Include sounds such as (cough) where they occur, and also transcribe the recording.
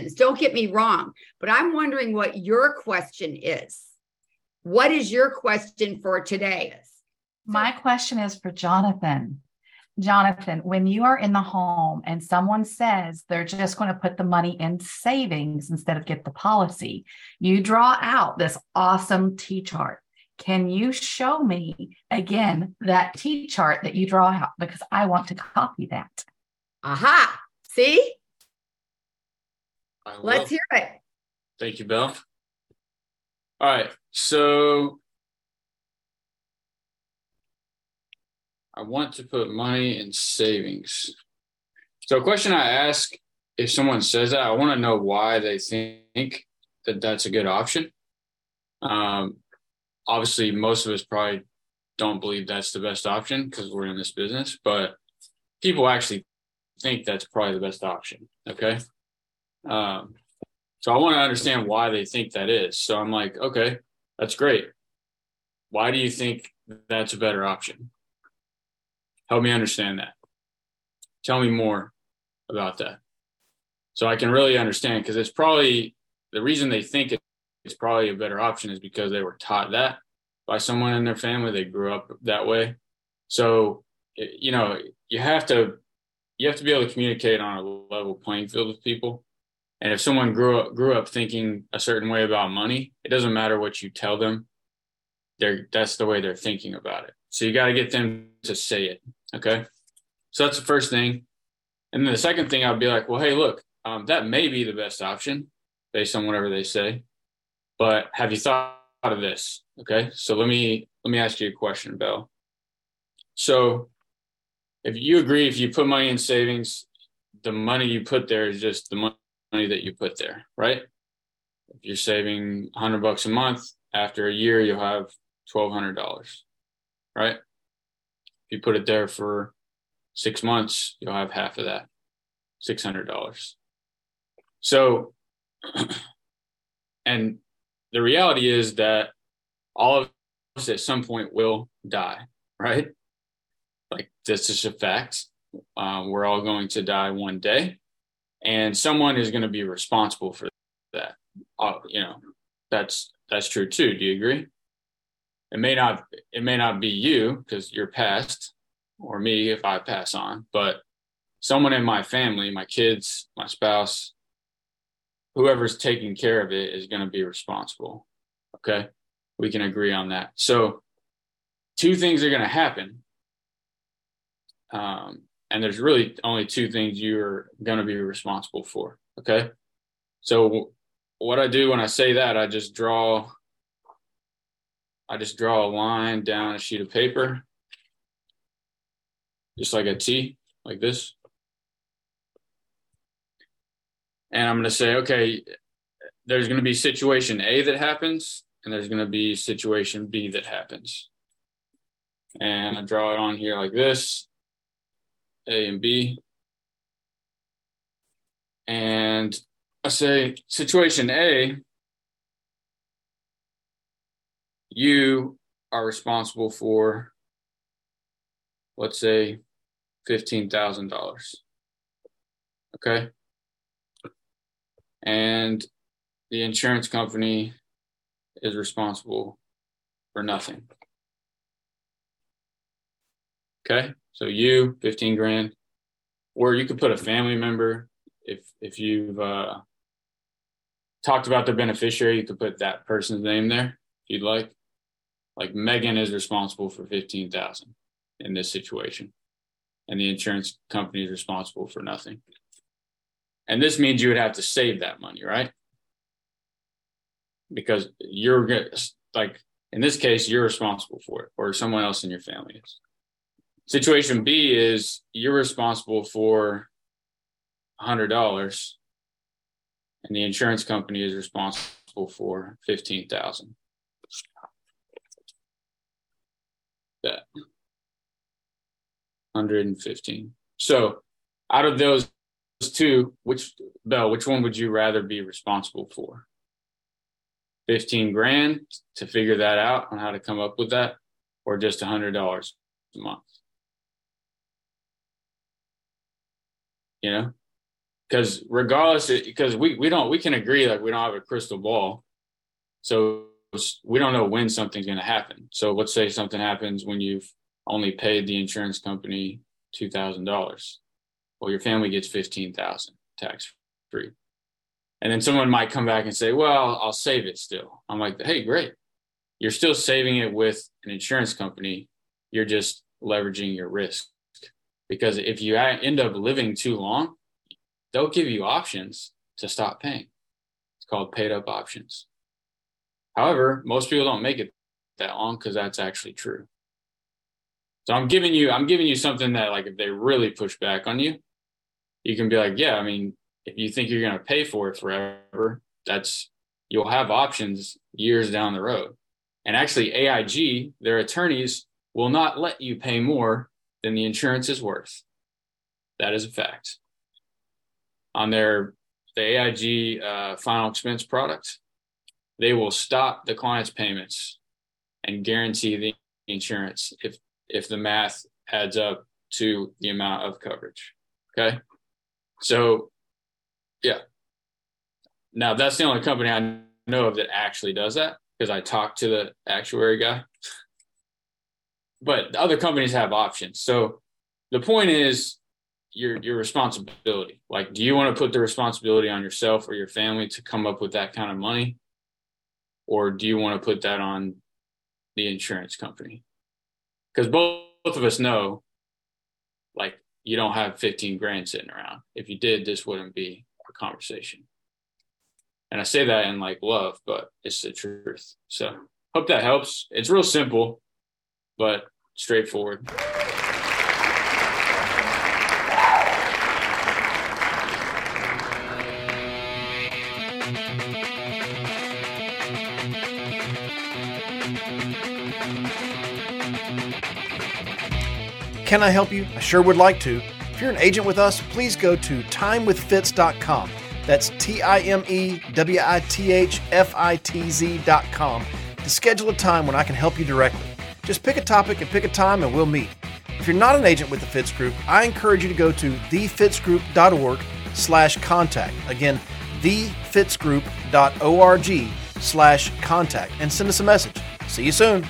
questions. Don't get me wrong, but I'm wondering what your question is. What is your question for today? My question is for Jonathan. Jonathan, when you are in the home and someone says they're just going to put the money in savings instead of get the policy, you draw out this awesome T chart. Can you show me again that T chart that you draw out? Because I want to copy that. Aha. See? Let's hear it. Thank you, Bill. All right. So I want to put money in savings. So, a question I ask if someone says that, I want to know why they think that that's a good option. Um, obviously, most of us probably don't believe that's the best option because we're in this business, but people actually think that's probably the best option. Okay. Um, so I want to understand why they think that is. So I'm like, okay, that's great. Why do you think that's a better option? Help me understand that. Tell me more about that. So I can really understand because it's probably the reason they think it's probably a better option is because they were taught that by someone in their family. They grew up that way. So, you know, you have to you have to be able to communicate on a level playing field with people. And if someone grew up grew up thinking a certain way about money, it doesn't matter what you tell them. They're that's the way they're thinking about it. So you got to get them to say it. Okay. So that's the first thing. And then the second thing, I'd be like, well, hey, look, um, that may be the best option based on whatever they say. But have you thought of this? Okay. So let me let me ask you a question, Bell. So if you agree, if you put money in savings, the money you put there is just the money that you put there, right? If you're saving 100 bucks a month, after a year, you'll have $1,200, right? If you put it there for six months, you'll have half of that, $600. So, (clears throat) and the reality is that all of us at some point will die, right? Like, this is a fact. Um, we're all going to die one day, and someone is going to be responsible for that. Uh, you know, that's that's true too. Do you agree? it may not it may not be you because you're past or me if i pass on but someone in my family my kids my spouse whoever's taking care of it is going to be responsible okay we can agree on that so two things are going to happen um, and there's really only two things you're going to be responsible for okay so what i do when i say that i just draw I just draw a line down a sheet of paper, just like a T, like this. And I'm going to say, okay, there's going to be situation A that happens, and there's going to be situation B that happens. And I draw it on here like this A and B. And I say situation A you are responsible for, let's say, $15,000. Okay. And the insurance company is responsible for nothing. Okay. So you, 15 grand, or you could put a family member if, if you've, uh, talked about the beneficiary, you could put that person's name there if you'd like like Megan is responsible for 15,000 in this situation and the insurance company is responsible for nothing. And this means you would have to save that money, right? Because you're like in this case you're responsible for it or someone else in your family is. Situation B is you're responsible for $100 and the insurance company is responsible for 15,000. that. 115 so out of those two which bell which one would you rather be responsible for? 15 grand to figure that out on how to come up with that or just $100 a month you know because regardless, because we we don't we can agree like we don't have a crystal ball, so we don't know when something's going to happen. So let's say something happens when you've only paid the insurance company two thousand dollars, well, your family gets fifteen thousand tax free, and then someone might come back and say, "Well, I'll save it still." I'm like, "Hey, great, you're still saving it with an insurance company. You're just leveraging your risk." Because if you end up living too long, they'll give you options to stop paying. It's called paid up options. However, most people don't make it that long because that's actually true. So I'm giving you I'm giving you something that like if they really push back on you, you can be like, yeah, I mean, if you think you're going to pay for it forever, that's you'll have options years down the road. And actually AIG, their attorneys will not let you pay more than the insurance is worth. That is a fact on their the AIG uh, final expense product, they will stop the client's payments and guarantee the insurance if if the math adds up to the amount of coverage. Okay, so yeah. Now that's the only company I know of that actually does that because I talked to the actuary guy. But other companies have options. So the point is your your responsibility. Like, do you want to put the responsibility on yourself or your family to come up with that kind of money, or do you want to put that on the insurance company? Because both, both of us know, like, you don't have 15 grand sitting around. If you did, this wouldn't be a conversation. And I say that in like love, but it's the truth. So hope that helps. It's real simple, but straightforward. Can I help you? I sure would like to. If you're an agent with us, please go to timewithfitz.com. That's T I M E W I T H F I T Z.com to schedule a time when I can help you directly. Just pick a topic and pick a time and we'll meet. If you're not an agent with the Fitz Group, I encourage you to go to thefitzgroup.org slash contact. Again, thefitzgroup.org slash contact and send us a message. See you soon.